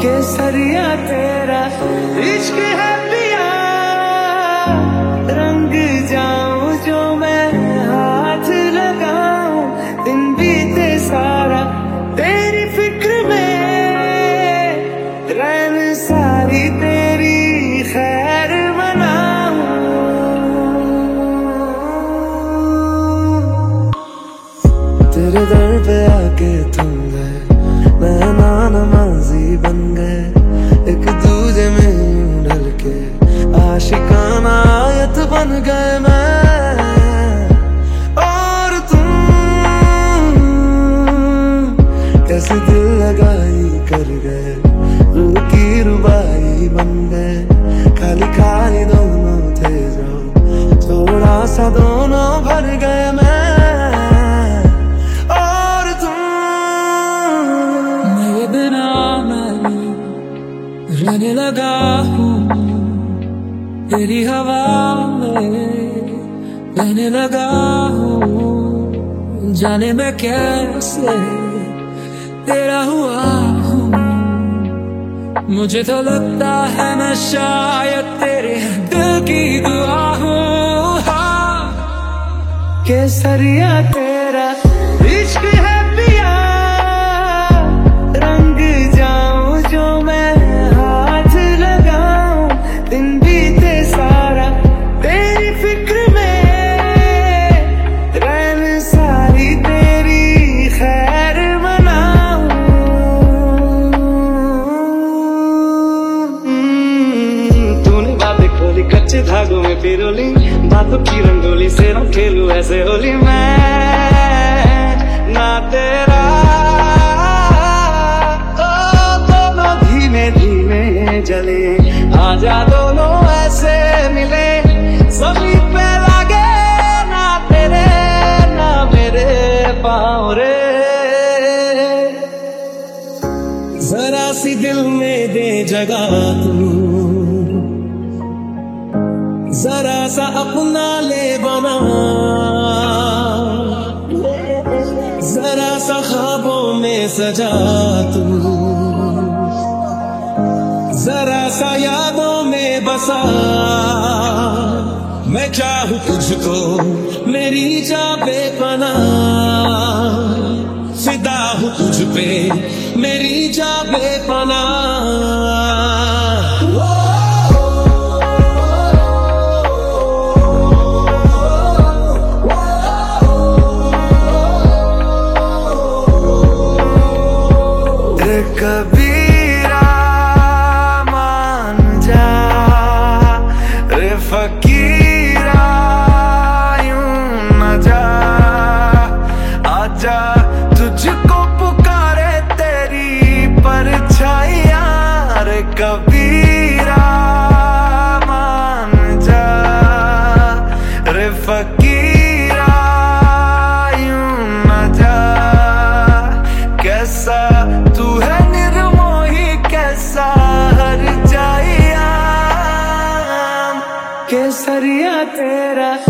केसरिया तेरा इश्क है पिया। रंग जाऊँ जो मैं हाथ लगाऊँ, दिन बीते सारा तेरी फ़िक्र में। रैन सारी तेरी खैर मनाऊं। तेरे दर पे आके बन गए मैं। और तुम कैसे दिल लगाई कर गए? रूह की रुबाई बन गए। खाली खाली दोनों थे जो। थोड़ा सा दोनों भर गए मैं। रहने लगा। तेरी हवा में रहने लगा हूँ। जाने मैं कैसे तेरा हुआ हूँ। मुझे तो लगता है मैं शायद तेरे दिल की दुआ हूँ। हाँ। केसरिया तेरा पिरोली बातों की रंगोली से ना खेलू ऐसे होली मैं। ना तेरा, ओ, दोनों धीमे धीमे जले। आजा दोनों ऐसे मिले, सभी पे लागे, ना तेरे, ना मेरे पाँव रे जरा सी दिल में दे जगह तू अपना ले बना। जरा सा ख्वाबों में सजा तू। जरा सा यादों में बसा। मैं चाहूँ तुझको मेरी जा बेपना फिदा हूँ तुझ पे मेरी जा बेपना कबीरा मान जा रे जा। आजा तुझको पुकारे तेरी परछाइया रे कबीरा तेरा इश्क है पिया